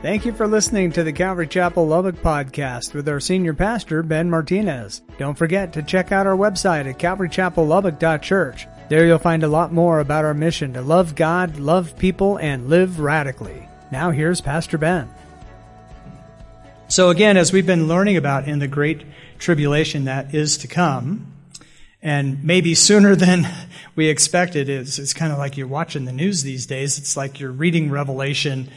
Thank you for listening to the Calvary Chapel Lubbock podcast with our senior pastor, Ben Martinez. Don't forget to check out our website at calvarychapellubbock.church. There you'll find a lot more about our mission to love God, love people, and live radically. Now here's Pastor Ben. So again, as we've been learning about in the great tribulation that is to come, and maybe sooner than we expected, it's, it's kind of like you're watching the news these days. It's like you're reading Revelation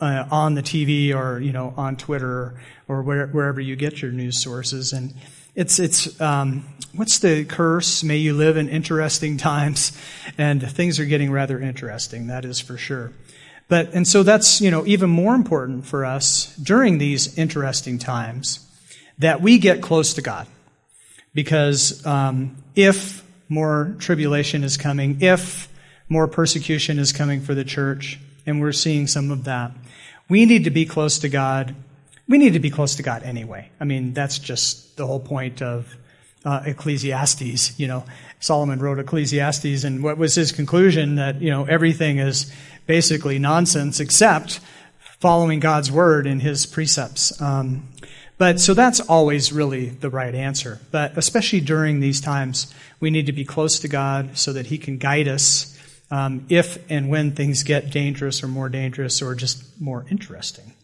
uh, on the TV or you know on Twitter or where, wherever you get your news sources. And it's it's um, what's the curse? May you live in interesting times, and things are getting rather interesting. That is for sure. But and so that's you know even more important for us during these interesting times that we get close to God, because um, if more tribulation is coming, if more persecution is coming for the church, and we're seeing some of that. We need to be close to God. We need to be close to God anyway. I mean, that's just the whole point of uh, Ecclesiastes. You know, Solomon wrote Ecclesiastes, and what was his conclusion? That, you know, everything is basically nonsense except following God's word and his precepts. Um, but so that's always really the right answer. But especially during these times, we need to be close to God so that he can guide us um, if and when things get dangerous or more dangerous or just more interesting.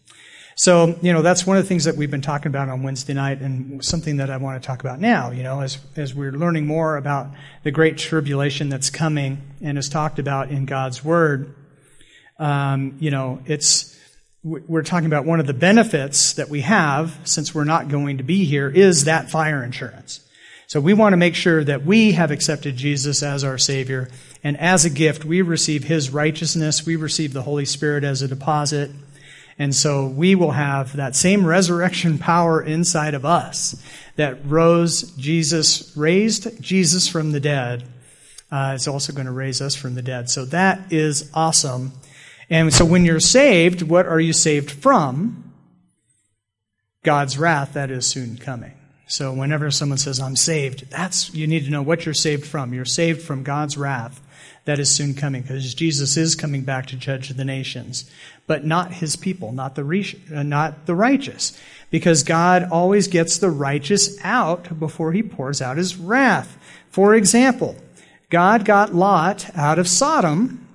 So, you know, that's one of the things that we've been talking about on Wednesday night and something that I want to talk about now, you know, as, as we're learning more about the great tribulation that's coming and is talked about in God's Word. Um, you know, it's, we're talking about one of the benefits that we have since we're not going to be here is that fire insurance. So we want to make sure that we have accepted Jesus as our Savior. And as a gift, we receive His righteousness. We receive the Holy Spirit as a deposit. And so we will have that same resurrection power inside of us that rose Jesus, raised Jesus from the dead, uh, is also going to raise us from the dead. So that is awesome. And so when you're saved, what are you saved from? God's wrath that is soon coming. So whenever someone says, I'm saved, that's, you need to know what you're saved from. You're saved from God's wrath that is soon coming because Jesus is coming back to judge the nations, but not his people, not the, uh, not the righteous. Because God always gets the righteous out before he pours out his wrath. For example, God got Lot out of Sodom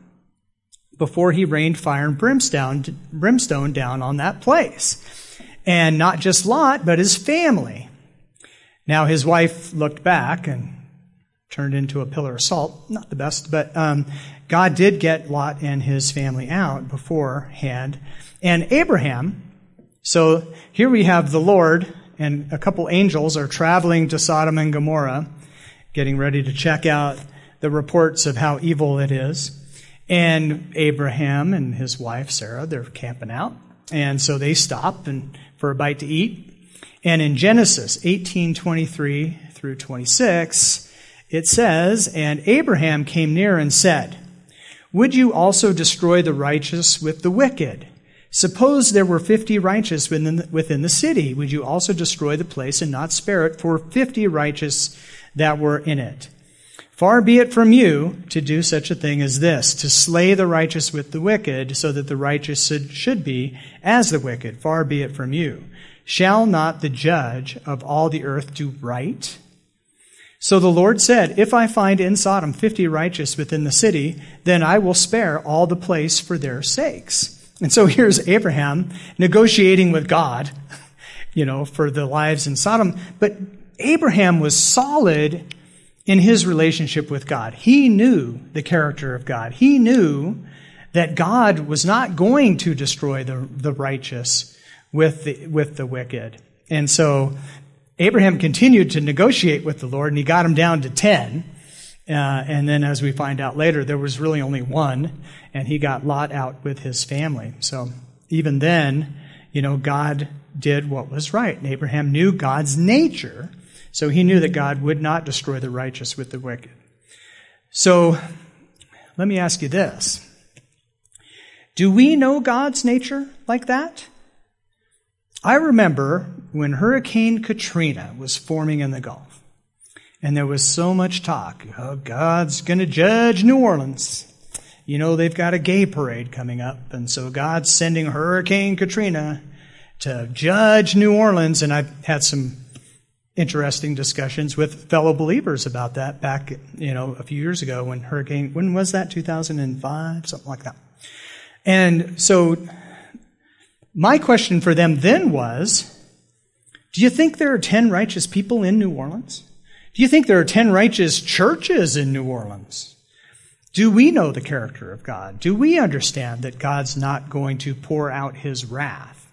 before he rained fire and brimstone, brimstone down on that place. And not just Lot, but his family. Now his wife looked back and turned into a pillar of salt. Not the best, but um, God did get Lot and his family out beforehand. And Abraham, so here we have the Lord and a couple angels are traveling to Sodom and Gomorrah, getting ready to check out the reports of how evil it is. And Abraham and his wife Sarah, they're camping out. And so they stop and for a bite to eat. And in Genesis 18:23 through 26, it says, "And Abraham came near and said, Would you also destroy the righteous with the wicked? Suppose there were 50 righteous within the, within the city, would you also destroy the place and not spare it for 50 righteous that were in it?" Far be it from you to do such a thing as this, to slay the righteous with the wicked, so that the righteous should be as the wicked. Far be it from you. Shall not the judge of all the earth do right? So the Lord said, If I find in Sodom fifty righteous within the city, then I will spare all the place for their sakes. And so here's Abraham negotiating with God, you know, for the lives in Sodom. But Abraham was solid in his relationship with God. He knew the character of God. He knew that God was not going to destroy the, the righteous with the, with the wicked. And so Abraham continued to negotiate with the Lord and he got him down to 10. Uh, and then as we find out later, there was really only one and he got Lot out with his family. So even then, you know, God did what was right. And Abraham knew God's nature. So he knew that God would not destroy the righteous with the wicked. So let me ask you this. Do we know God's nature like that? I remember when Hurricane Katrina was forming in the Gulf, and there was so much talk, oh, God's going to judge New Orleans. you know, they've got a gay parade coming up, and so God's sending Hurricane Katrina to judge New Orleans, and I've had some interesting discussions with fellow believers about that back, you know, a few years ago when Hurricane, when was that? 2005, something like that. And so my question for them then was, do you think there are 10 righteous people in New Orleans? Do you think there are 10 righteous churches in New Orleans? Do we know the character of God? Do we understand that God's not going to pour out his wrath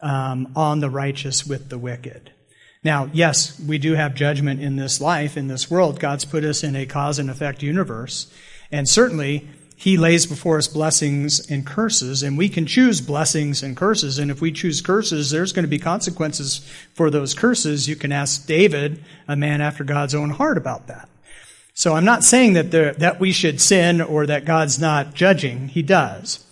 um, on the righteous with the wicked? Now, yes, we do have judgment in this life, in this world. God's put us in a cause and effect universe. And certainly, He lays before us blessings and curses, and we can choose blessings and curses. And if we choose curses, there's going to be consequences for those curses. You can ask David, a man after God's own heart, about that. So I'm not saying that, there, that we should sin or that God's not judging. He does.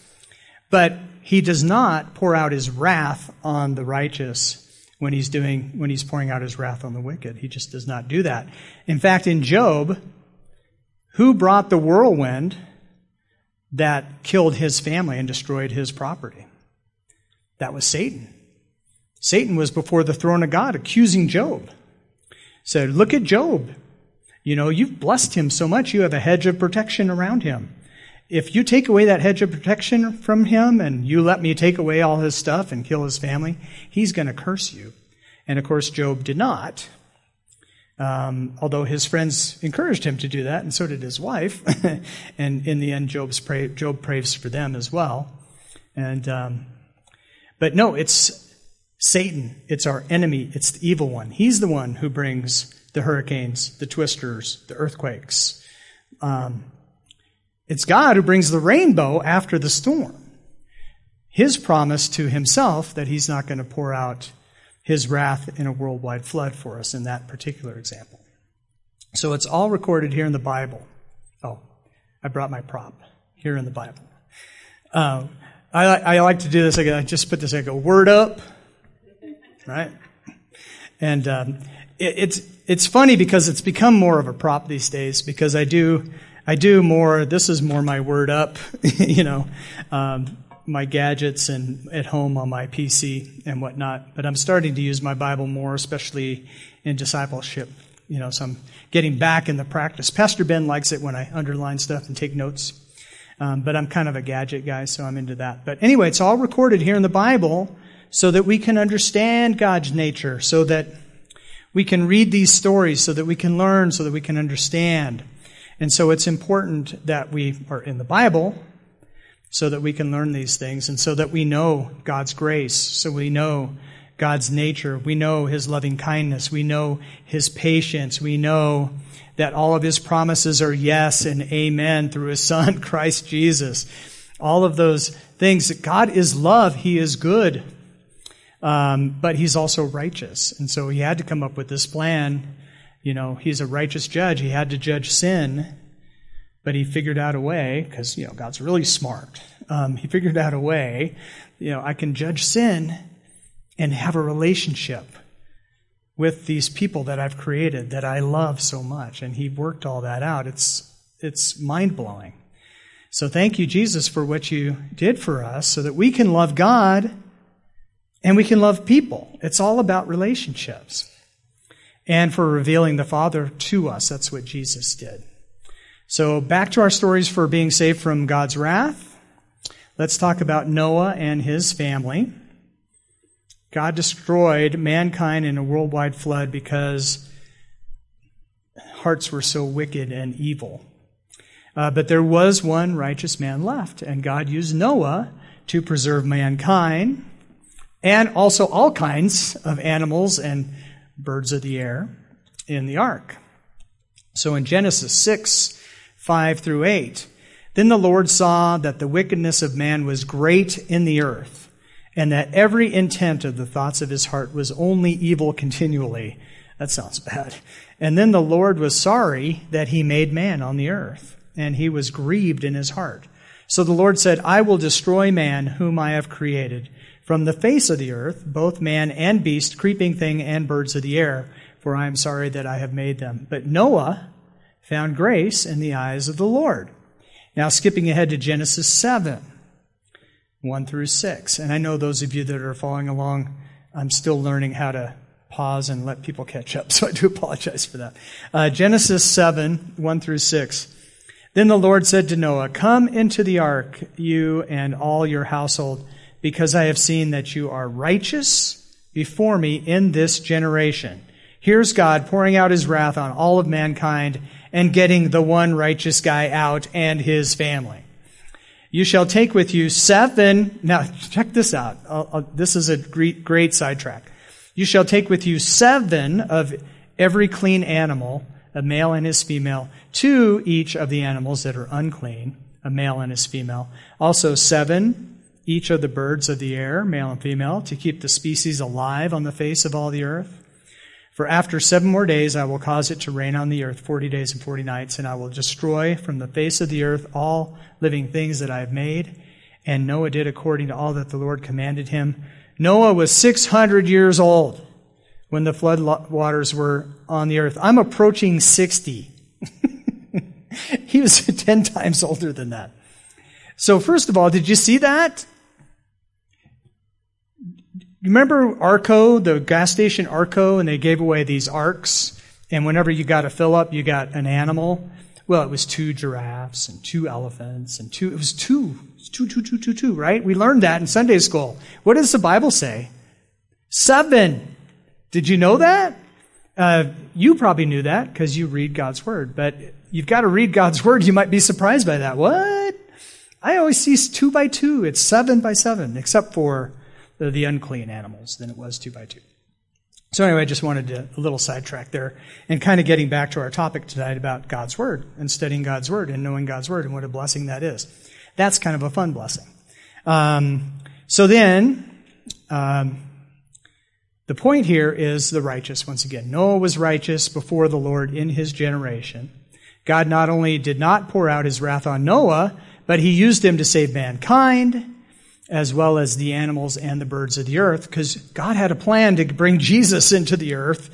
But He does not pour out His wrath on the righteous when he's doing when he's pouring out his wrath on the wicked. He just does not do that. In fact, in Job, who brought the whirlwind that killed his family and destroyed his property? That was Satan. Satan was before the throne of God accusing Job. Said, Look at Job. You know, you've blessed him so much, you have a hedge of protection around him if you take away that hedge of protection from him and you let me take away all his stuff and kill his family, he's going to curse you. And of course, Job did not. Um, although his friends encouraged him to do that, and so did his wife. and in the end, Job's pray, Job prays for them as well. And um, but no, it's Satan. It's our enemy. It's the evil one. He's the one who brings the hurricanes, the twisters, the earthquakes. Um, it's God who brings the rainbow after the storm. His promise to himself that he's not going to pour out his wrath in a worldwide flood for us in that particular example. So it's all recorded here in the Bible. Oh, I brought my prop here in the Bible. Uh, I, I, like to do this. I just put this. I go word up, right? And um, it, it's it's funny because it's become more of a prop these days because I do I do more, this is more my word up, you know, um, my gadgets and at home on my PC and whatnot. But I'm starting to use my Bible more, especially in discipleship. You know, so I'm getting back in the practice. Pastor Ben likes it when I underline stuff and take notes. Um, but I'm kind of a gadget guy, so I'm into that. But anyway, it's all recorded here in the Bible so that we can understand God's nature, so that we can read these stories, so that we can learn, so that we can understand. And so it's important that we are in the Bible so that we can learn these things and so that we know God's grace, so we know God's nature, we know His loving kindness, we know His patience, we know that all of His promises are yes and amen through His Son, Christ Jesus. All of those things. God is love. He is good. Um, but He's also righteous. And so He had to come up with this plan you know, he's a righteous judge. He had to judge sin, but he figured out a way, because, you know, God's really smart. Um, he figured out a way, you know, I can judge sin and have a relationship with these people that I've created that I love so much. And he worked all that out. It's, it's mind blowing. So thank you, Jesus, for what you did for us so that we can love God and we can love people. It's all about relationships and for revealing the Father to us. That's what Jesus did. So back to our stories for being saved from God's wrath. Let's talk about Noah and his family. God destroyed mankind in a worldwide flood because hearts were so wicked and evil. Uh, but there was one righteous man left, and God used Noah to preserve mankind and also all kinds of animals and birds of the air in the ark. So in Genesis 6, 5 through 8, then the Lord saw that the wickedness of man was great in the earth, and that every intent of the thoughts of his heart was only evil continually. That sounds bad. And then the Lord was sorry that he made man on the earth, and he was grieved in his heart. So the Lord said, I will destroy man whom I have created from the face of the earth, both man and beast, creeping thing and birds of the air, for I am sorry that I have made them. But Noah found grace in the eyes of the Lord. Now, skipping ahead to Genesis 7, 1 through 6. And I know those of you that are following along, I'm still learning how to pause and let people catch up, so I do apologize for that. Uh, Genesis 7, 1 through 6. Then the Lord said to Noah, Come into the ark, you and all your household, because I have seen that you are righteous before me in this generation. Here's God pouring out his wrath on all of mankind and getting the one righteous guy out and his family. You shall take with you seven. Now, check this out. I'll, I'll, this is a great, great sidetrack. You shall take with you seven of every clean animal, a male and his female, two each of the animals that are unclean, a male and his female. Also seven each of the birds of the air, male and female, to keep the species alive on the face of all the earth. For after seven more days I will cause it to rain on the earth forty days and forty nights, and I will destroy from the face of the earth all living things that I have made. And Noah did according to all that the Lord commanded him. Noah was 600 years old when the flood waters were on the earth. I'm approaching 60. he was 10 times older than that. So first of all, did you see that? Remember Arco, the gas station Arco, and they gave away these arcs, and whenever you got a fill up, you got an animal. Well, it was two giraffes and two elephants and two, it was two, two, two, two, two, two, right? We learned that in Sunday school. What does the Bible say? Seven. Did you know that? Uh, you probably knew that because you read God's Word, but you've got to read God's Word. You might be surprised by that. What? I always see two by two. It's seven by seven, except for the, unclean animals than it was two by two. So anyway, I just wanted to, a little sidetrack there and kind of getting back to our topic tonight about God's Word and studying God's Word and knowing God's Word and what a blessing that is. That's kind of a fun blessing. Um, so then, um, the point here is the righteous once again. Noah was righteous before the Lord in his generation. God not only did not pour out his wrath on Noah, but he used him to save mankind as well as the animals and the birds of the earth, because God had a plan to bring Jesus into the earth.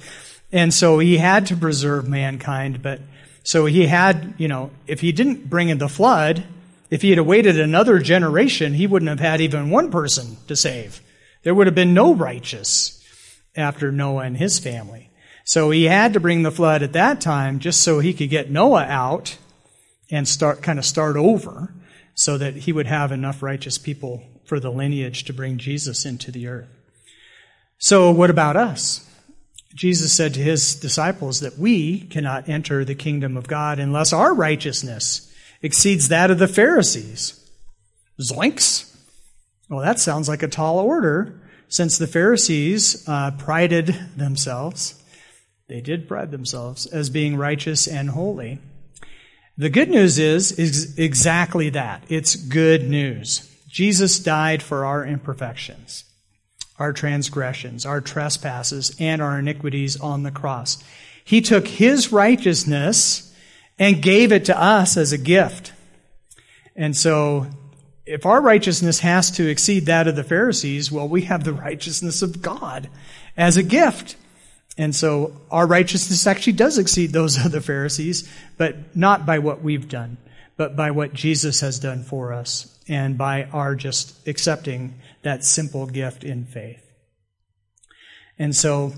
And so he had to preserve mankind, but so he had, you know, if he didn't bring in the flood, if he had waited another generation, he wouldn't have had even one person to save. There would have been no righteous after Noah and his family. So he had to bring the flood at that time just so he could get Noah out and start, kind of start over so that he would have enough righteous people for the lineage to bring Jesus into the earth. So, what about us? Jesus said to his disciples that we cannot enter the kingdom of God unless our righteousness exceeds that of the Pharisees. Zoinks! Well, that sounds like a tall order, since the Pharisees uh, prided themselves, they did pride themselves as being righteous and holy. The good news is, is exactly that. It's good news. Jesus died for our imperfections, our transgressions, our trespasses, and our iniquities on the cross. He took his righteousness and gave it to us as a gift. And so, if our righteousness has to exceed that of the Pharisees, well, we have the righteousness of God as a gift. And so our righteousness actually does exceed those of the Pharisees, but not by what we've done, but by what Jesus has done for us and by our just accepting that simple gift in faith. And so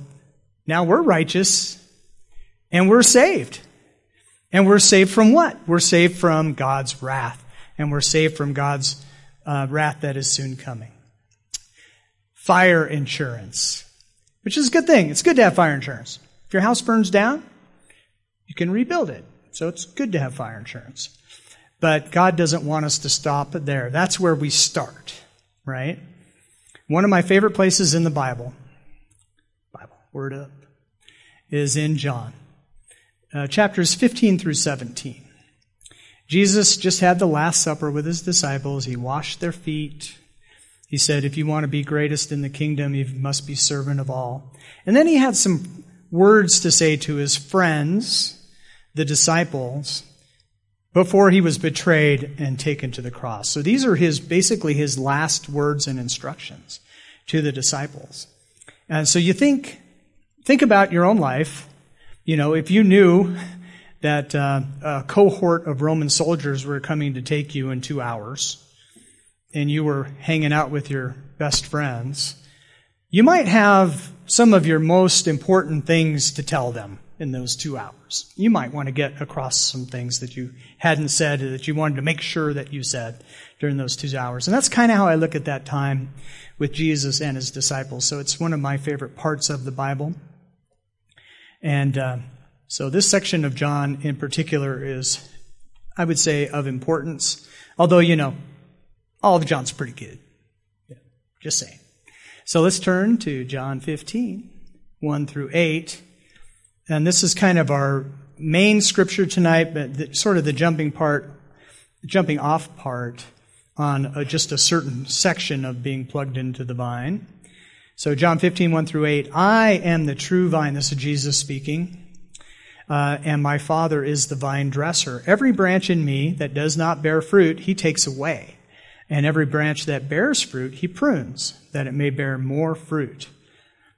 now we're righteous and we're saved. And we're saved from what? We're saved from God's wrath. And we're saved from God's uh, wrath that is soon coming. Fire insurance, which is a good thing. It's good to have fire insurance. If your house burns down, you can rebuild it. So it's good to have fire insurance. But God doesn't want us to stop there. That's where we start, right? One of my favorite places in the Bible, Bible, word up, is in John, uh, chapters 15 through 17. Jesus just had the Last Supper with his disciples. He washed their feet. He said, if you want to be greatest in the kingdom, you must be servant of all. And then he had some words to say to his friends, the disciples, before he was betrayed and taken to the cross. So these are his, basically his last words and instructions to the disciples. And so you think, think about your own life. You know, if you knew that uh, a cohort of Roman soldiers were coming to take you in two hours, and you were hanging out with your best friends, you might have some of your most important things to tell them in those two hours. You might want to get across some things that you hadn't said that you wanted to make sure that you said during those two hours. And that's kind of how I look at that time with Jesus and his disciples. So it's one of my favorite parts of the Bible. And uh, so this section of John in particular is, I would say, of importance. Although, you know, all of John's pretty good. Yeah, just saying. So let's turn to John 15, 1 through 8. And this is kind of our main scripture tonight, but the, sort of the jumping part, jumping off part on a, just a certain section of being plugged into the vine. So John 15, 1 through 8. I am the true vine. This is Jesus speaking. Uh, and my Father is the vine dresser. Every branch in me that does not bear fruit, he takes away. And every branch that bears fruit, he prunes, that it may bear more fruit.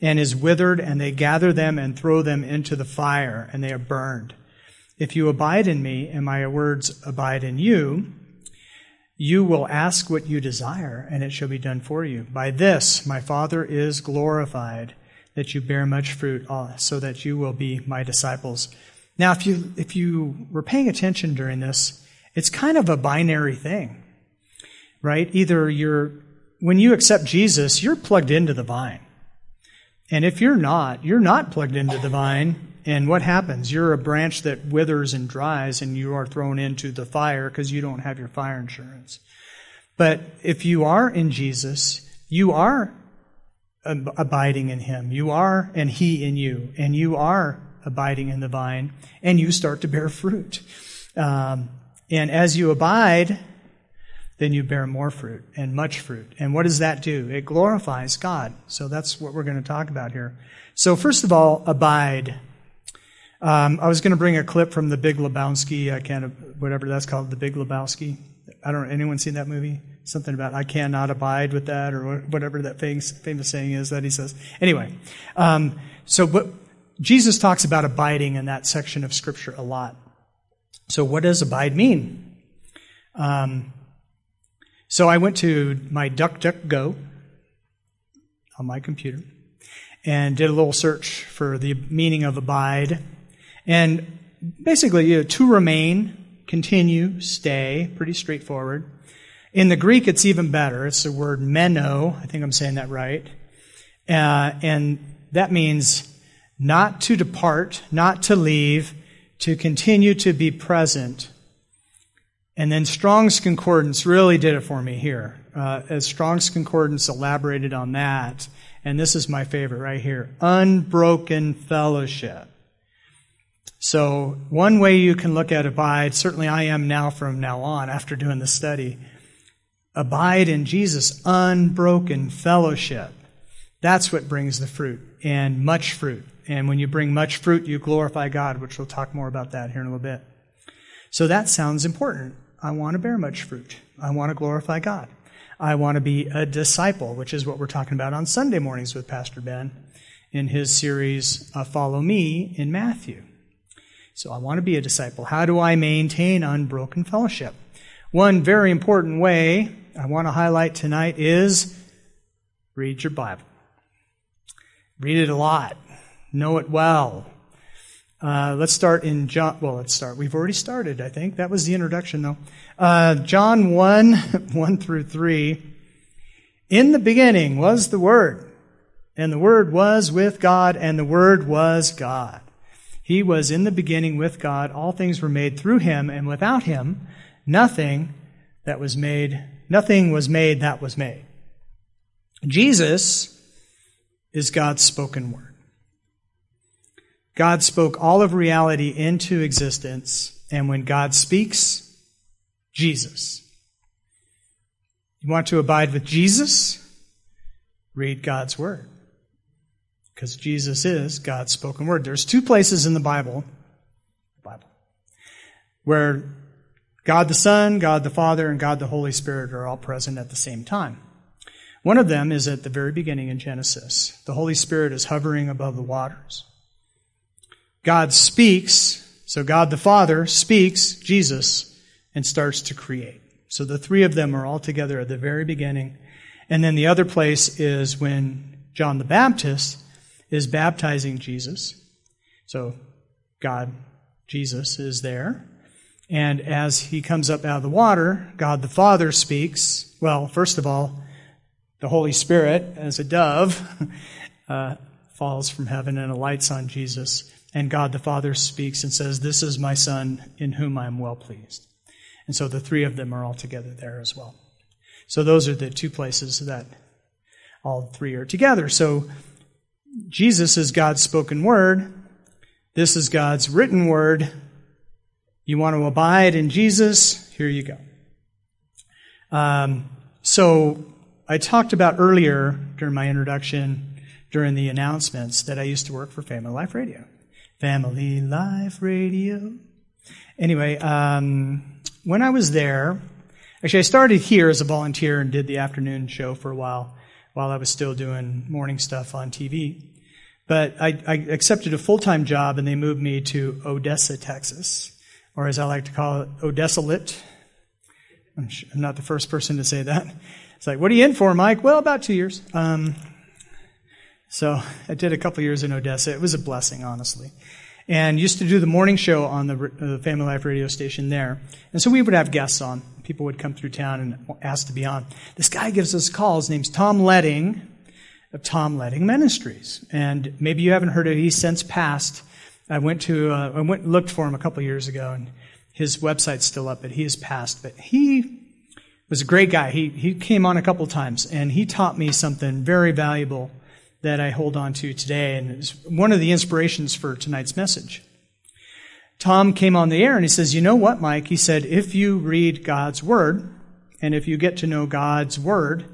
and is withered, and they gather them and throw them into the fire, and they are burned. If you abide in me, and my words abide in you, you will ask what you desire, and it shall be done for you. By this my Father is glorified, that you bear much fruit, uh, so that you will be my disciples. Now, if you, if you were paying attention during this, it's kind of a binary thing, right? Either you're, when you accept Jesus, you're plugged into the vine. And if you're not, you're not plugged into the vine. And what happens? You're a branch that withers and dries, and you are thrown into the fire because you don't have your fire insurance. But if you are in Jesus, you are abiding in Him. You are, and He in you. And you are abiding in the vine, and you start to bear fruit. Um, and as you abide, then you bear more fruit and much fruit. And what does that do? It glorifies God. So that's what we're going to talk about here. So first of all, abide. Um, I was going to bring a clip from The Big Lebowski. I can't, whatever that's called, The Big Lebowski. I don't. Know, anyone seen that movie? Something about I cannot abide with that, or whatever that famous, famous saying is that he says. Anyway, um, so but Jesus talks about abiding in that section of Scripture a lot. So what does abide mean? Um, so I went to my DuckDuckGo on my computer and did a little search for the meaning of abide. And basically, you know, to remain, continue, stay, pretty straightforward. In the Greek, it's even better. It's the word meno. I think I'm saying that right. Uh, and that means not to depart, not to leave, to continue to be present and then Strong's Concordance really did it for me here. Uh, as Strong's Concordance elaborated on that, and this is my favorite right here unbroken fellowship. So, one way you can look at abide, certainly I am now from now on after doing the study, abide in Jesus, unbroken fellowship. That's what brings the fruit, and much fruit. And when you bring much fruit, you glorify God, which we'll talk more about that here in a little bit. So that sounds important. I want to bear much fruit. I want to glorify God. I want to be a disciple, which is what we're talking about on Sunday mornings with Pastor Ben in his series, uh, Follow Me in Matthew. So I want to be a disciple. How do I maintain unbroken fellowship? One very important way I want to highlight tonight is read your Bible. Read it a lot. Know it well. Uh, let's start in John. Well, let's start. We've already started, I think. That was the introduction, though. Uh, John 1, 1 through 3. In the beginning was the Word, and the Word was with God, and the Word was God. He was in the beginning with God. All things were made through him, and without him, nothing that was made, nothing was made that was made. Jesus is God's spoken word. God spoke all of reality into existence, and when God speaks, Jesus. You want to abide with Jesus? Read God's Word. Because Jesus is God's spoken Word. There's two places in the Bible, Bible, where God the Son, God the Father, and God the Holy Spirit are all present at the same time. One of them is at the very beginning in Genesis. The Holy Spirit is hovering above the waters. God speaks, so God the Father speaks, Jesus, and starts to create. So the three of them are all together at the very beginning. And then the other place is when John the Baptist is baptizing Jesus. So God, Jesus, is there. And as he comes up out of the water, God the Father speaks. Well, first of all, the Holy Spirit, as a dove, uh, falls from heaven and alights on Jesus. And God the Father speaks and says, This is my Son in whom I am well pleased. And so the three of them are all together there as well. So those are the two places that all three are together. So Jesus is God's spoken word. This is God's written word. You want to abide in Jesus? Here you go. Um, so I talked about earlier during my introduction, during the announcements, that I used to work for Family Life Radio. Family Life Radio. Anyway, um, when I was there, actually, I started here as a volunteer and did the afternoon show for a while while I was still doing morning stuff on TV. But I, I accepted a full time job and they moved me to Odessa, Texas, or as I like to call it, Odessa Lit. I'm, I'm not the first person to say that. It's like, what are you in for, Mike? Well, about two years. Um, so I did a couple years in Odessa. It was a blessing, honestly and used to do the morning show on the, uh, Family Life radio station there. And so we would have guests on. People would come through town and ask to be on. This guy gives us a call. His name's Tom Letting of Tom Letting Ministries. And maybe you haven't heard of it. He's since passed. I went to, uh, I went and looked for him a couple years ago and his website's still up, but he has passed. But he was a great guy. He, he came on a couple times and he taught me something very valuable that I hold on to today, and it's one of the inspirations for tonight's message. Tom came on the air and he says, You know what, Mike? He said, If you read God's Word, and if you get to know God's Word,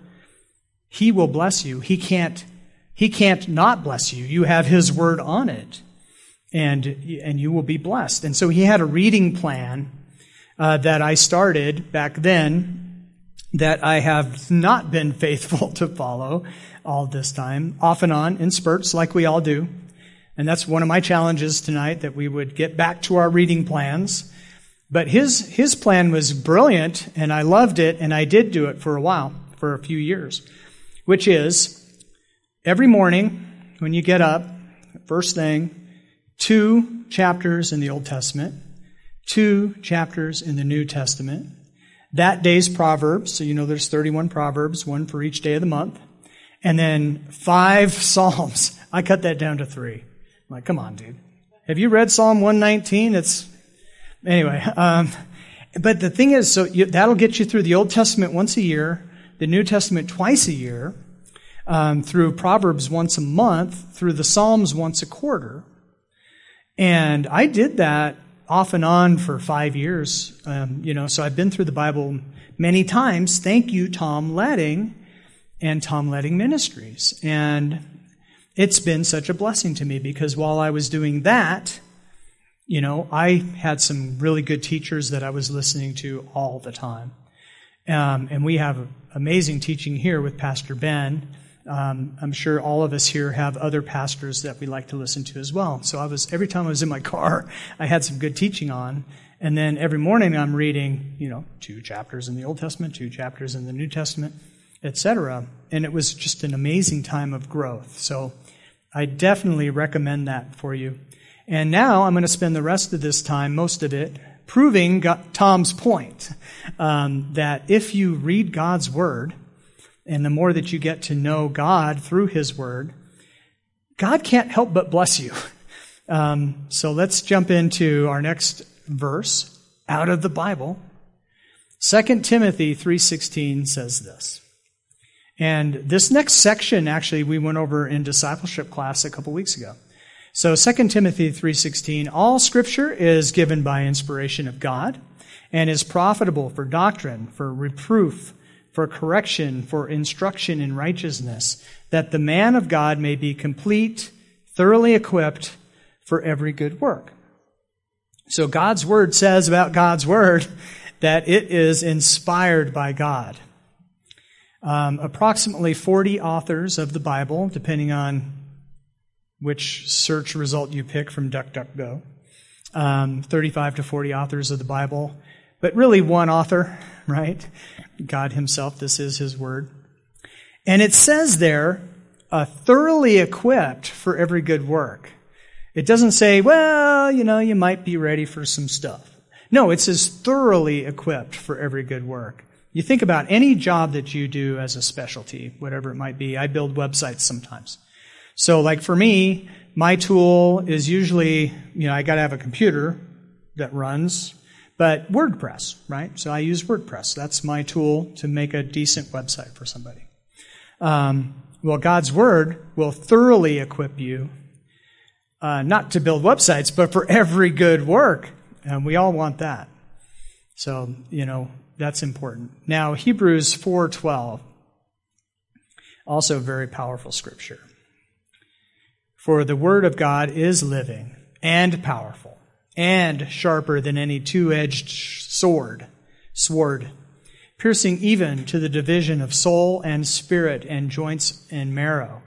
He will bless you. He can't, he can't not bless you. You have His Word on it, and, and you will be blessed. And so he had a reading plan uh, that I started back then that I have not been faithful to follow all this time, off and on, in spurts, like we all do. And that's one of my challenges tonight, that we would get back to our reading plans. But his, his plan was brilliant, and I loved it, and I did do it for a while, for a few years, which is every morning when you get up, first thing, two chapters in the Old Testament, two chapters in the New Testament, that day's Proverbs, so you know there's 31 Proverbs, one for each day of the month and then five Psalms. I cut that down to three. I'm like, come on, dude. Have you read Psalm 119? It's, anyway, um, but the thing is, so you, that'll get you through the Old Testament once a year, the New Testament twice a year, um, through Proverbs once a month, through the Psalms once a quarter. And I did that off and on for five years. Um, you know, so I've been through the Bible many times. Thank you, Tom Letting and Tom Letting Ministries. And it's been such a blessing to me because while I was doing that, you know, I had some really good teachers that I was listening to all the time. Um, and we have amazing teaching here with Pastor Ben. Um, I'm sure all of us here have other pastors that we like to listen to as well. So I was every time I was in my car, I had some good teaching on, and then every morning I'm reading, you know, two chapters in the Old Testament, two chapters in the New Testament, etc. And it was just an amazing time of growth. So I definitely recommend that for you. And now I'm going to spend the rest of this time, most of it, proving Tom's point um, that if you read God's Word, and the more that you get to know God through His Word, God can't help but bless you. Um, so let's jump into our next verse out of the Bible. 2 Timothy 3:16 says this. And this next section, actually, we went over in discipleship class a couple weeks ago. So 2 Timothy 3:16, all scripture is given by inspiration of God and is profitable for doctrine, for reproof, for correction, for instruction in righteousness, that the man of God may be complete, thoroughly equipped for every good work. So God's word says about God's word that it is inspired by God. Um, approximately 40 authors of the Bible, depending on which search result you pick from DuckDuckGo. Um, 35 to 40 authors of the Bible, but really one author, right? God Himself, this is His Word. And it says there, uh, thoroughly equipped for every good work. It doesn't say, well, you know, you might be ready for some stuff. No, it says thoroughly equipped for every good work. You think about any job that you do as a specialty, whatever it might be. I build websites sometimes. So like for me, my tool is usually, you know, I gotta have a computer that runs, but WordPress, right? So I use WordPress. That's my tool to make a decent website for somebody. Um, well, God's Word will thoroughly equip you, uh, not to build websites, but for every good work. And we all want that. So, you know, that's important. Now, Hebrews 4:12 also very powerful scripture. For the word of God is living and powerful and sharper than any two-edged sword, sword, piercing even to the division of soul and spirit and joints and marrow,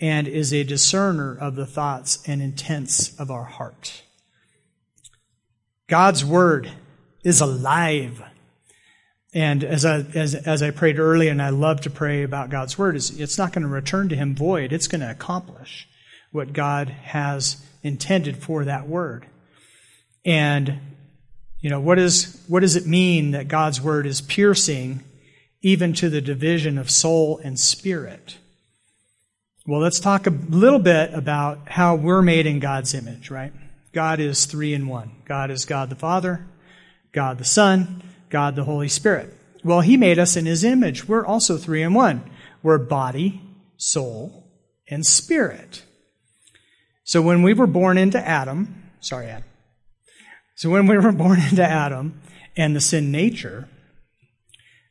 and is a discerner of the thoughts and intents of our heart. God's word is alive and as I, as, as I prayed earlier, and I love to pray about God's word, is it's not going to return to him void. It's going to accomplish what God has intended for that word. And, you know, what is, what does it mean that God's word is piercing even to the division of soul and spirit? Well, let's talk a little bit about how we're made in God's image, right? God is three in one. God is God the Father, God the Son, God the Holy Spirit. Well, He made us in His image. We're also three in one. We're body, soul, and spirit. So when we were born into Adam, sorry, Adam. So when we were born into Adam and the sin nature,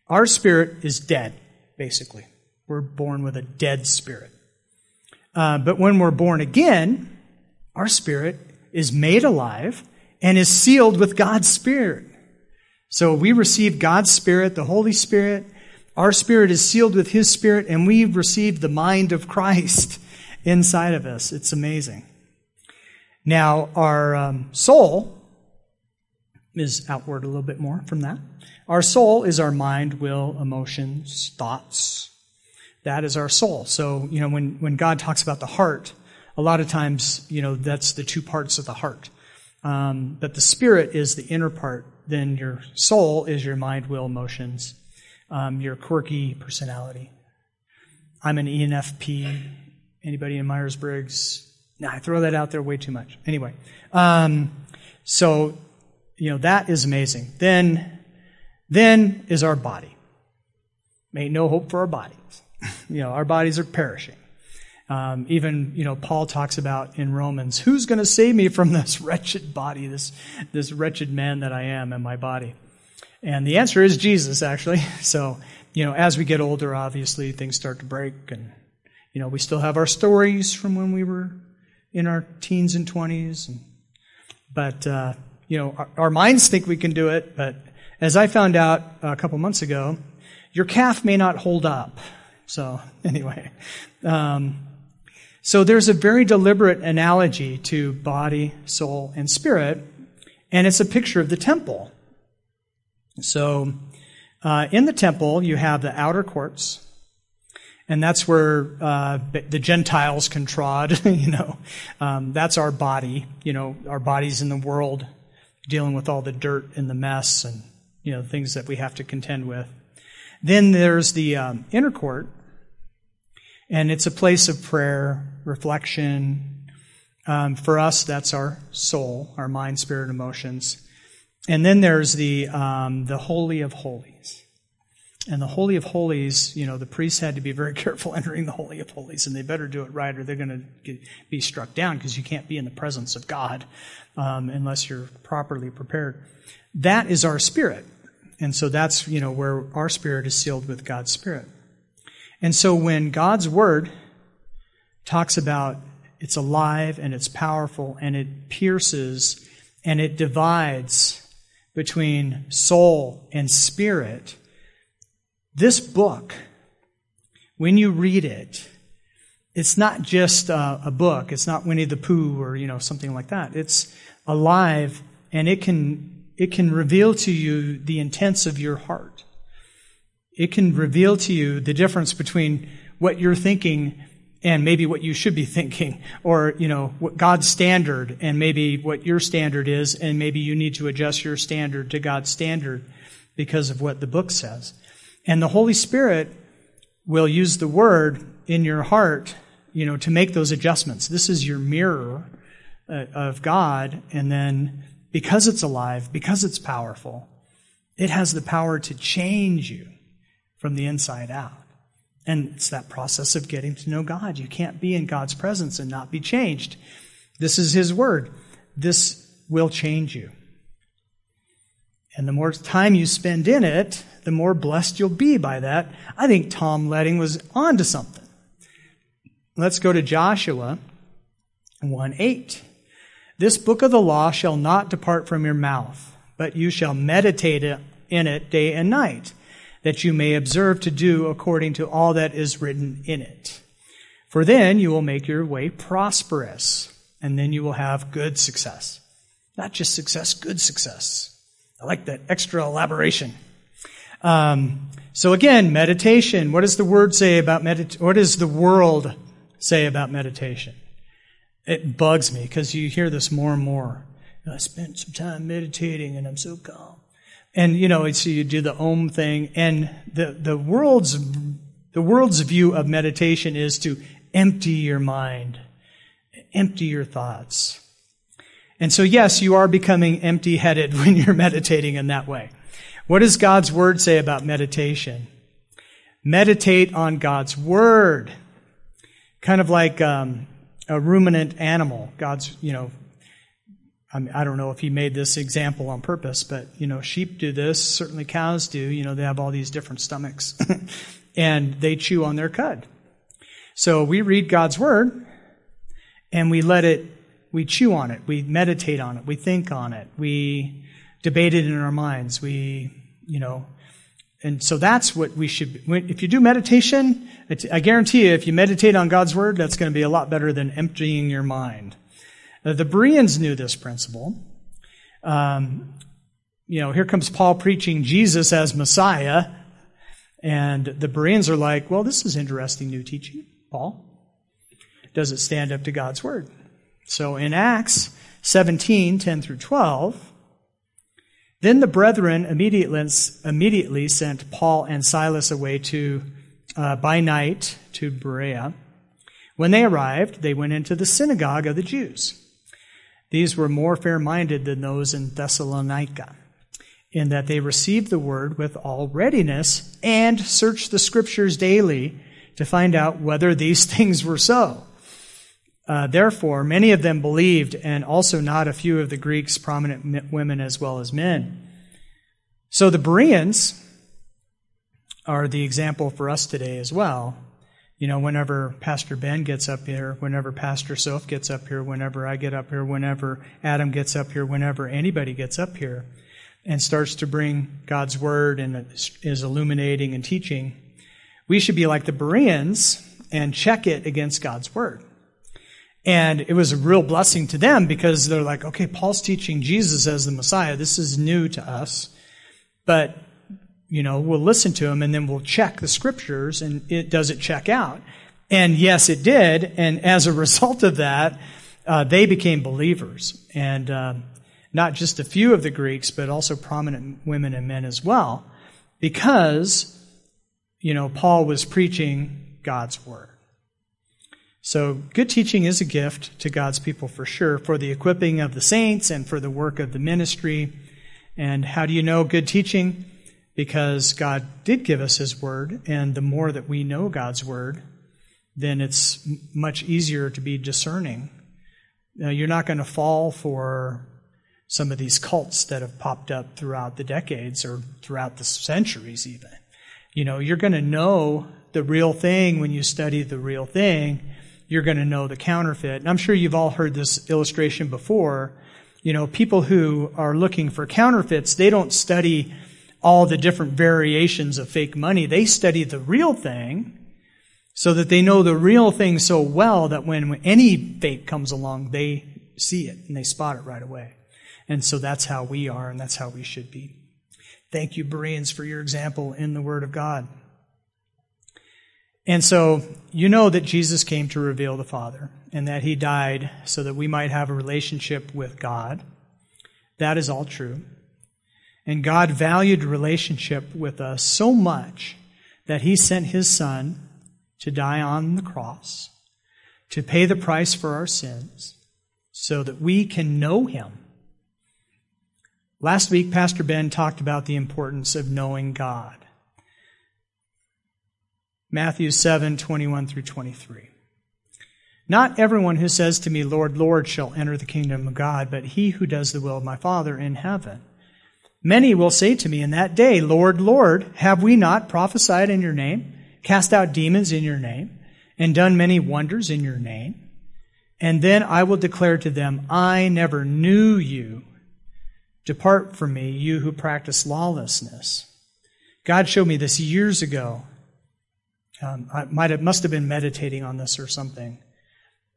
our spirit is dead, basically. We're born with a dead spirit. Uh, but when we're born again, our spirit is made alive and is sealed with God's spirit. So we receive God's Spirit, the Holy Spirit. Our spirit is sealed with His Spirit, and we've received the mind of Christ inside of us. It's amazing. Now, our um, soul is outward a little bit more from that. Our soul is our mind, will, emotions, thoughts. That is our soul. So, you know, when, when God talks about the heart, a lot of times, you know, that's the two parts of the heart. Um, but the spirit is the inner part then your soul is your mind, will, emotions, um, your quirky personality. I'm an ENFP. Anybody in Myers Briggs? Nah, I throw that out there way too much. Anyway, um, so you know that is amazing. Then, then is our body. May no hope for our bodies. you know, our bodies are perishing. Um, even, you know, Paul talks about in Romans, who's going to save me from this wretched body, this, this wretched man that I am and my body? And the answer is Jesus, actually. So, you know, as we get older, obviously things start to break and, you know, we still have our stories from when we were in our teens and 20s. And, but, uh, you know, our, our minds think we can do it, but as I found out a couple months ago, your calf may not hold up. So, anyway, um, so there's a very deliberate analogy to body, soul, and spirit, and it's a picture of the temple. So uh, in the temple, you have the outer courts, and that's where uh, the Gentiles can trod. you know, um, that's our body. You know, our bodies in the world, dealing with all the dirt and the mess, and you know things that we have to contend with. Then there's the um, inner court, and it's a place of prayer, reflection. Um, for us, that's our soul, our mind, spirit, emotions. And then there's the, um, the Holy of Holies. And the Holy of Holies, you know, the priests had to be very careful entering the Holy of Holies, and they better do it right or they're going to be struck down because you can't be in the presence of God um, unless you're properly prepared. That is our spirit. And so that's, you know, where our spirit is sealed with God's spirit. And so when God's word talks about it's alive and it's powerful and it pierces and it divides between soul and spirit, this book, when you read it, it's not just a, a, book. It's not Winnie the Pooh or, you know, something like that. It's alive and it can, it can reveal to you the intents of your heart. It can reveal to you the difference between what you're thinking and maybe what you should be thinking, or, you know, what God's standard and maybe what your standard is, and maybe you need to adjust your standard to God's standard because of what the book says. And the Holy Spirit will use the word in your heart, you know, to make those adjustments. This is your mirror uh, of God, and then because it's alive, because it's powerful, it has the power to change you from the inside out. And it's that process of getting to know God. You can't be in God's presence and not be changed. This is His Word. This will change you. And the more time you spend in it, the more blessed you'll be by that. I think Tom Letting was on to something. Let's go to Joshua 1 8. This book of the law shall not depart from your mouth, but you shall meditate in it day and night that you may observe to do according to all that is written in it. For then you will make your way prosperous, and then you will have good success. Not just success, good success. I like that extra elaboration. Um, so again, meditation. What does the word say about meditation? What does the world say about meditation? It bugs me because you hear this more and more. I spent some time meditating and I'm so calm. And, you know, so you do the Om thing. And the, the world's, the world's view of meditation is to empty your mind, empty your thoughts. And so, yes, you are becoming empty headed when you're meditating in that way. What does God's word say about meditation? Meditate on God's word. Kind of like um, a ruminant animal. God's, you know, I, mean, I don't know if he made this example on purpose, but you know, sheep do this. Certainly, cows do. You know, they have all these different stomachs, and they chew on their cud. So we read God's word, and we let it. We chew on it. We meditate on it. We think on it. We debate it in our minds. We, you know, and so that's what we should. If you do meditation, I guarantee you, if you meditate on God's word, that's going to be a lot better than emptying your mind. Uh, the Bereans knew this principle. Um, you know, here comes Paul preaching Jesus as Messiah, and the Bereans are like, well, this is interesting new teaching, Paul. Does it stand up to God's word? So in Acts 17, 10 through 12, then the brethren immediately, immediately sent Paul and Silas away to, uh, by night to Berea. When they arrived, they went into the synagogue of the Jews. These were more fair minded than those in Thessalonica, in that they received the word with all readiness and searched the scriptures daily to find out whether these things were so. Uh, therefore, many of them believed, and also not a few of the Greeks, prominent women as well as men. So the Bereans are the example for us today as well. You know, whenever Pastor Ben gets up here, whenever Pastor Soph gets up here, whenever I get up here, whenever Adam gets up here, whenever anybody gets up here and starts to bring God's word and is illuminating and teaching, we should be like the Bereans and check it against God's word. And it was a real blessing to them because they're like, okay, Paul's teaching Jesus as the Messiah. This is new to us. But you know, we'll listen to him and then we'll check the scriptures and it does it check out. And yes, it did. And as a result of that, uh, they became believers. And uh, not just a few of the Greeks, but also prominent women and men as well, because, you know, Paul was preaching God's word. So good teaching is a gift to God's people for sure, for the equipping of the saints and for the work of the ministry. And how do you know good teaching? Because God did give us His Word, and the more that we know God's Word, then it's much easier to be discerning. Now, you're not going to fall for some of these cults that have popped up throughout the decades or throughout the centuries, even. You know, you're going to know the real thing when you study the real thing. You're going to know the counterfeit. And I'm sure you've all heard this illustration before. You know, people who are looking for counterfeits, they don't study all the different variations of fake money. They study the real thing so that they know the real thing so well that when any fake comes along, they see it and they spot it right away. And so that's how we are, and that's how we should be. Thank you, Bereans, for your example in the Word of God. And so you know that Jesus came to reveal the Father, and that he died so that we might have a relationship with God. That is all true. And God valued relationship with us so much that he sent his Son to die on the cross, to pay the price for our sins, so that we can know him Last week, Pastor Ben talked about the importance of knowing God. Matthew 7 21 through 23. Not everyone who says to me, Lord, Lord, shall enter the kingdom of God, but he who does the will of my Father in heaven. Many will say to me in that day, Lord, Lord, have we not prophesied in your name, cast out demons in your name, and done many wonders in your name? And then I will declare to them, I never knew you. Depart from me, you who practice lawlessness. God showed me this years ago. Um, I might have, must have been meditating on this or something.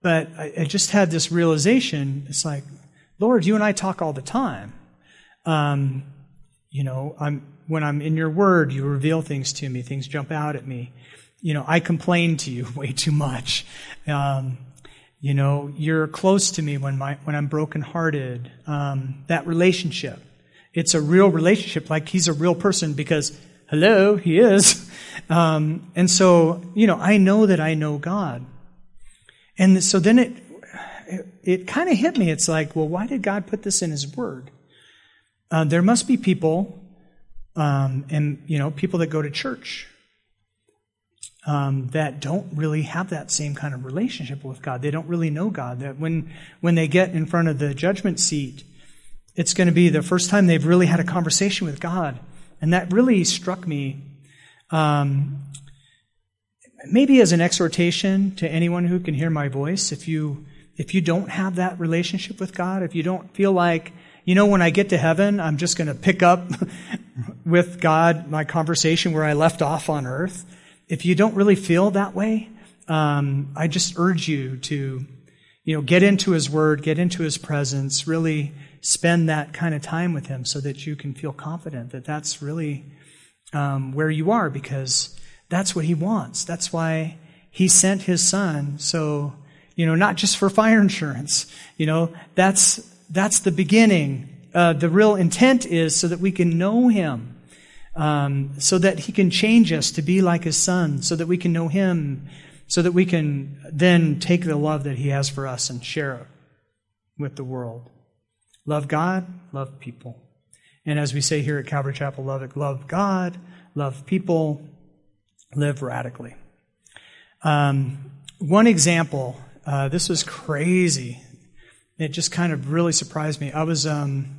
But I, I, just had this realization. It's like, Lord, you and I talk all the time. Um, you know, I'm, when I'm in your word, you reveal things to me. Things jump out at me. You know, I complain to you way too much. Um, you know, you're close to me when my when I'm brokenhearted. Um, that relationship, it's a real relationship. Like he's a real person because, hello, he is. Um, and so, you know, I know that I know God. And so then it it, it kind of hit me. It's like, well, why did God put this in His Word? Uh, there must be people, um, and you know, people that go to church um, that don't really have that same kind of relationship with God. They don't really know God. That when when they get in front of the judgment seat, it's going to be the first time they've really had a conversation with God, and that really struck me. Um, maybe as an exhortation to anyone who can hear my voice, if you if you don't have that relationship with God, if you don't feel like you know, when I get to heaven, I'm just going to pick up with God my conversation where I left off on earth if you don't really feel that way, um, I just urge you to, you know, get into His Word, get into His presence, really spend that kind of time with Him so that you can feel confident that that's really um, where you are because that's what He wants. That's why He sent His Son. So, you know, not just for fire insurance, you know, that's, that's the beginning. Uh, the real intent is so that we can know Him um, so that He can change us to be like His Son, so that we can know Him, so that we can then take the love that He has for us and share it with the world. Love God, love people. And as we say here at Calvary Chapel Lubbock, love God, love people, live radically. Um, one example, uh, this was crazy. It just kind of really surprised me. I was um,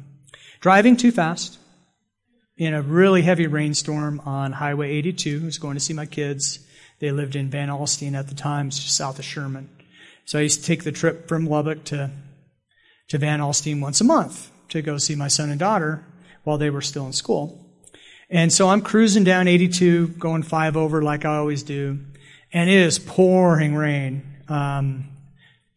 driving too fast in a really heavy rainstorm on Highway 82. I was going to see my kids. They lived in Van Alstyne at the time, just south of Sherman. So I used to take the trip from Lubbock to, to Van Alstyne once a month to go see my son and daughter while they were still in school. And so I'm cruising down 82, going five over like I always do, and it is pouring rain. Um,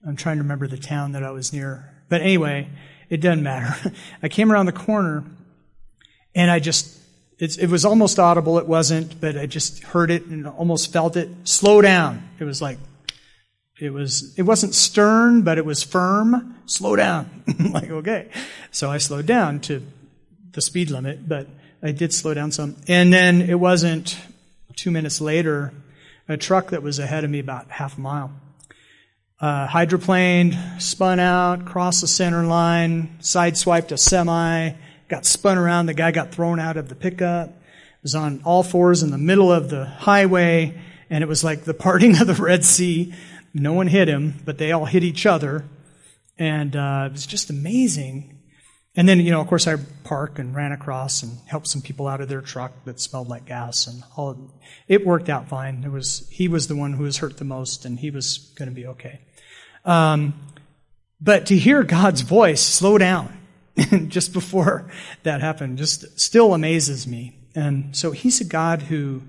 I'm trying to remember the town that I was near. But anyway, it doesn't matter. I came around the corner and I just, it was almost audible. It wasn't, but I just heard it and almost felt it. Slow down. It was like, it was, it wasn't stern, but it was firm. Slow down. like, okay. So I slowed down to the speed limit, but I did slow down some. And then it wasn't two minutes later, a truck that was ahead of me about half a mile. Uh, hydroplaned, spun out, crossed the center line, sideswiped a semi, got spun around. The guy got thrown out of the pickup. Was on all fours in the middle of the highway, and it was like the parting of the Red Sea. No one hit him, but they all hit each other, and uh, it was just amazing. And then, you know, of course, I parked and ran across and helped some people out of their truck that smelled like gas, and all. It worked out fine. It was he was the one who was hurt the most, and he was going to be okay. Um, but to hear God's voice slow down just before that happened just still amazes me. And so He's a God who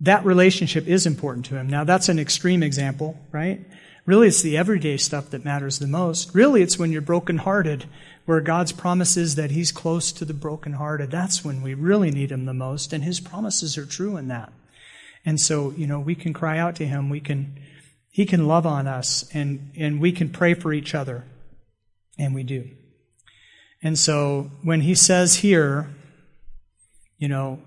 that relationship is important to Him. Now that's an extreme example, right? Really, it's the everyday stuff that matters the most. Really, it's when you're brokenhearted where God's promises that He's close to the brokenhearted. That's when we really need Him the most, and His promises are true in that. And so, you know, we can cry out to Him. We can, He can love on us, and, and we can pray for each other. And we do. And so, when He says here, you know,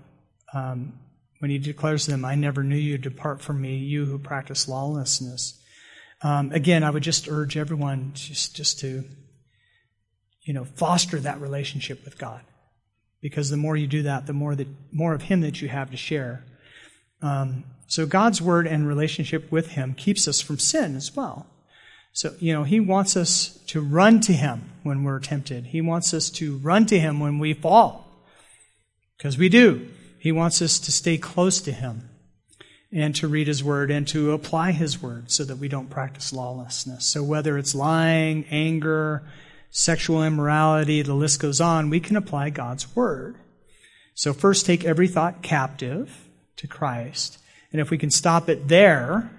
um, when He declares to them, I never knew you, depart from me, you who practice lawlessness. Um, again, I would just urge everyone just, just to you know, foster that relationship with God. Because the more you do that, the more that more of Him that you have to share. Um, so God's word and relationship with Him keeps us from sin as well. So, you know, He wants us to run to Him when we're tempted. He wants us to run to Him when we fall. Because we do. He wants us to stay close to Him and to read His Word and to apply His Word so that we don't practice lawlessness. So whether it's lying, anger, sexual immorality, the list goes on, we can apply God's word. So first take every thought captive to Christ. And if we can stop it there,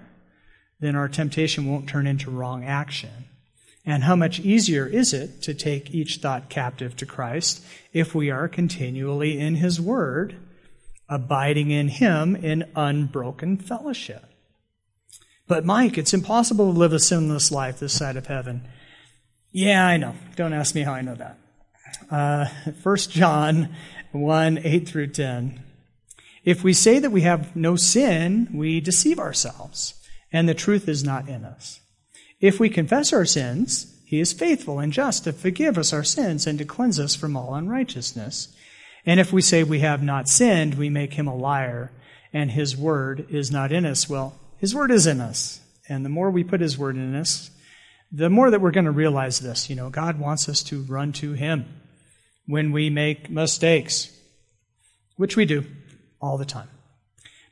then our temptation won't turn into wrong action. And how much easier is it to take each thought captive to Christ if we are continually in His Word, abiding in Him in unbroken fellowship? But Mike, it's impossible to live a sinless life this side of heaven. Yeah, I know. Don't ask me how I know that. Uh, 1 John 1 8 through 10. If we say that we have no sin, we deceive ourselves, and the truth is not in us. If we confess our sins, he is faithful and just to forgive us our sins and to cleanse us from all unrighteousness. And if we say we have not sinned, we make him a liar, and his word is not in us. Well, his word is in us. And the more we put his word in us, the more that we're going to realize this, you know, God wants us to run to Him when we make mistakes, which we do all the time.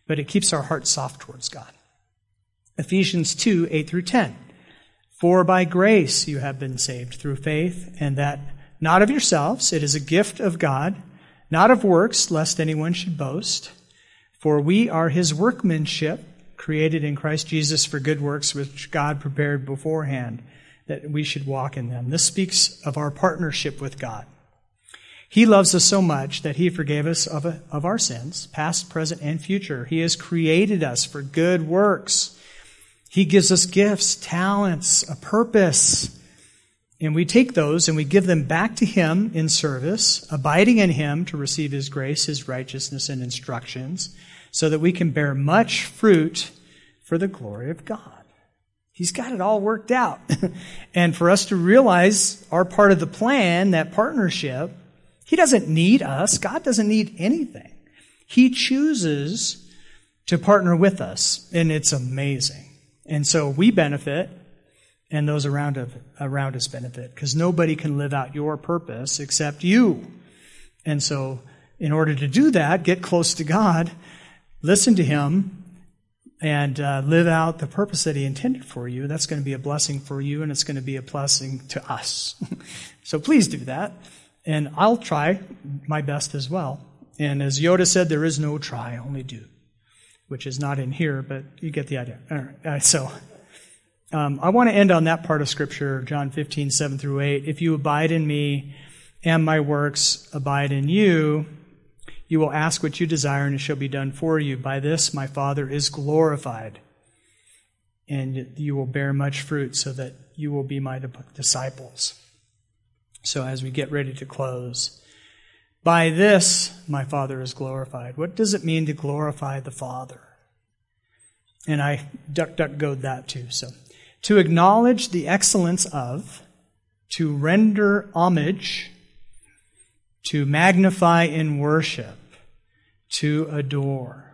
But it keeps our heart soft towards God. Ephesians 2 8 through 10. For by grace you have been saved through faith, and that not of yourselves, it is a gift of God, not of works, lest anyone should boast. For we are his workmanship created in Christ Jesus for good works which God prepared beforehand that we should walk in them. This speaks of our partnership with God. He loves us so much that He forgave us of, a, of our sins, past, present, and future. He has created us for good works. He gives us gifts, talents, a purpose. And we take those and we give them back to Him in service, abiding in Him to receive His grace, His righteousness, and instructions so that we can bear much fruit for the glory of God. He's got it all worked out. and for us to realize our part of the plan, that partnership, He doesn't need us. God doesn't need anything. He chooses to partner with us, and it's amazing. And so we benefit, and those around, around us benefit, because nobody can live out your purpose except you. And so, in order to do that, get close to God listen to Him and uh, live out the purpose that He intended for you, that's going to be a blessing for you and it's going to be a blessing to us. so please do that. And I'll try my best as well. And as Yoda said, there is no try, only do, which is not in here, but you get the idea. All right. All right so um, I want to end on that part of Scripture, John 15, 7 through 8. If you abide in me and my works abide in you, you will ask what you desire, and it shall be done for you. By this my Father is glorified. And you will bear much fruit, so that you will be my disciples. So, as we get ready to close, by this my Father is glorified. What does it mean to glorify the Father? And I duck, duck, goad that too. So, to acknowledge the excellence of, to render homage, to magnify in worship, to adore.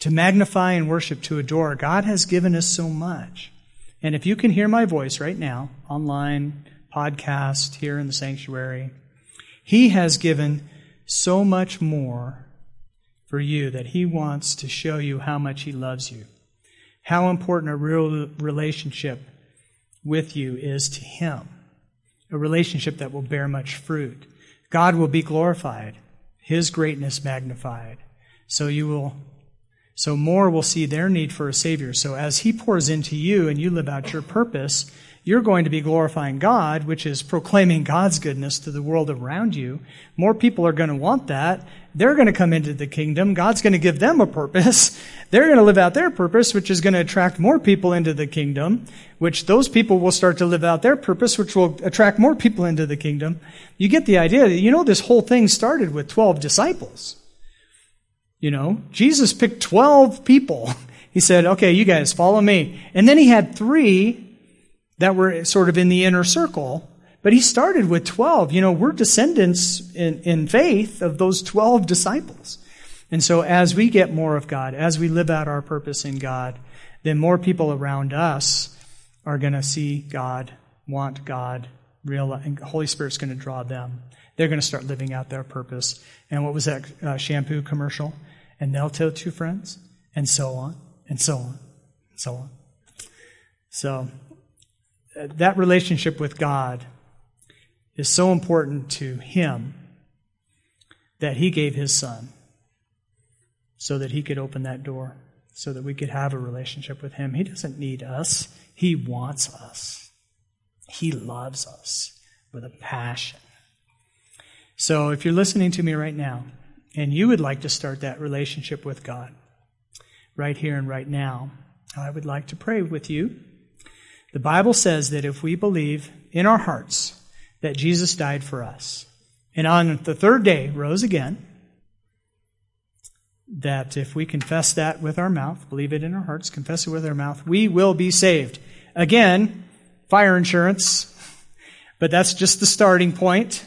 To magnify and worship, to adore. God has given us so much. And if you can hear my voice right now, online, podcast, here in the sanctuary. He has given so much more for you that He wants to show you how much He loves you, how important a real relationship with you is to Him, a relationship that will bear much fruit. God will be glorified, His greatness magnified. So you will so more will see their need for a Savior. So as He pours into you and you live out your purpose, you're going to be glorifying God, which is proclaiming God's goodness to the world around you. More people are going to want that. They're going to come into the kingdom. God's going to give them a purpose. They're going to live out their purpose, which is going to attract more people into the kingdom, which those people will start to live out their purpose, which will attract more people into the kingdom. You get the idea. You know, this whole thing started with 12 disciples. You know, Jesus picked 12 people. He said, okay, you guys follow me. And then he had three that were sort of in the inner circle. But he started with 12. You know, we're descendants in, in faith of those 12 disciples. And so as we get more of God, as we live out our purpose in God, then more people around us are going to see God, want God, realize, and Holy Spirit's going to draw them. They're going to start living out their purpose. And what was that uh, shampoo commercial? And they'll tell two friends, and so on, and so on, and so on. So, uh, that relationship with God is so important to Him that He gave His Son so that He could open that door, so that we could have a relationship with Him. He doesn't need us, He wants us. He loves us with a passion. So, if you're listening to me right now, and you would like to start that relationship with God right here and right now, I would like to pray with you. The Bible says that if we believe in our hearts that Jesus died for us, and on the third day rose again, that if we confess that with our mouth, believe it in our hearts, confess it with our mouth, we will be saved. Again, fire insurance, but that's just the starting point.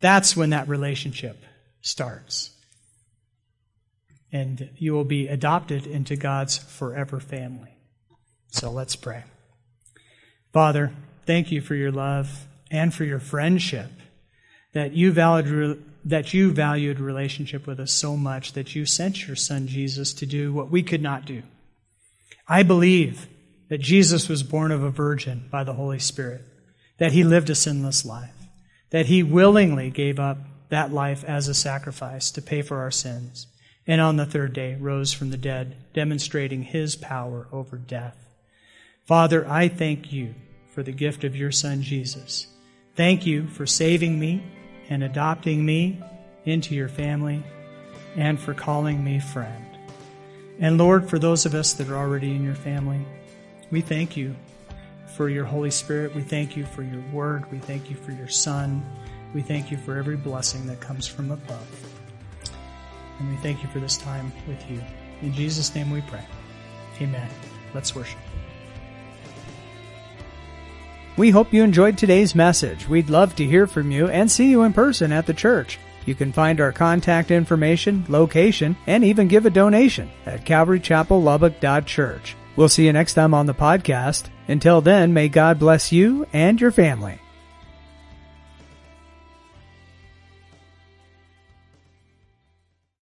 That's when that relationship starts. And you will be adopted into God's forever family. So let's pray. Father, thank you for your love and for your friendship that you valued that you valued relationship with us so much that you sent your son Jesus to do what we could not do. I believe that Jesus was born of a virgin by the Holy Spirit, that he lived a sinless life, that he willingly gave up that life as a sacrifice to pay for our sins, and on the third day rose from the dead, demonstrating his power over death. Father, I thank you for the gift of your Son Jesus. Thank you for saving me and adopting me into your family and for calling me friend. And Lord, for those of us that are already in your family, we thank you for your Holy Spirit. We thank you for your word. We thank you for your Son. We thank you for every blessing that comes from above. And we thank you for this time with you. In Jesus' name we pray. Amen. Let's worship. We hope you enjoyed today's message. We'd love to hear from you and see you in person at the church. You can find our contact information, location, and even give a donation at calvarychapellubbock.church. We'll see you next time on the podcast. Until then, may God bless you and your family.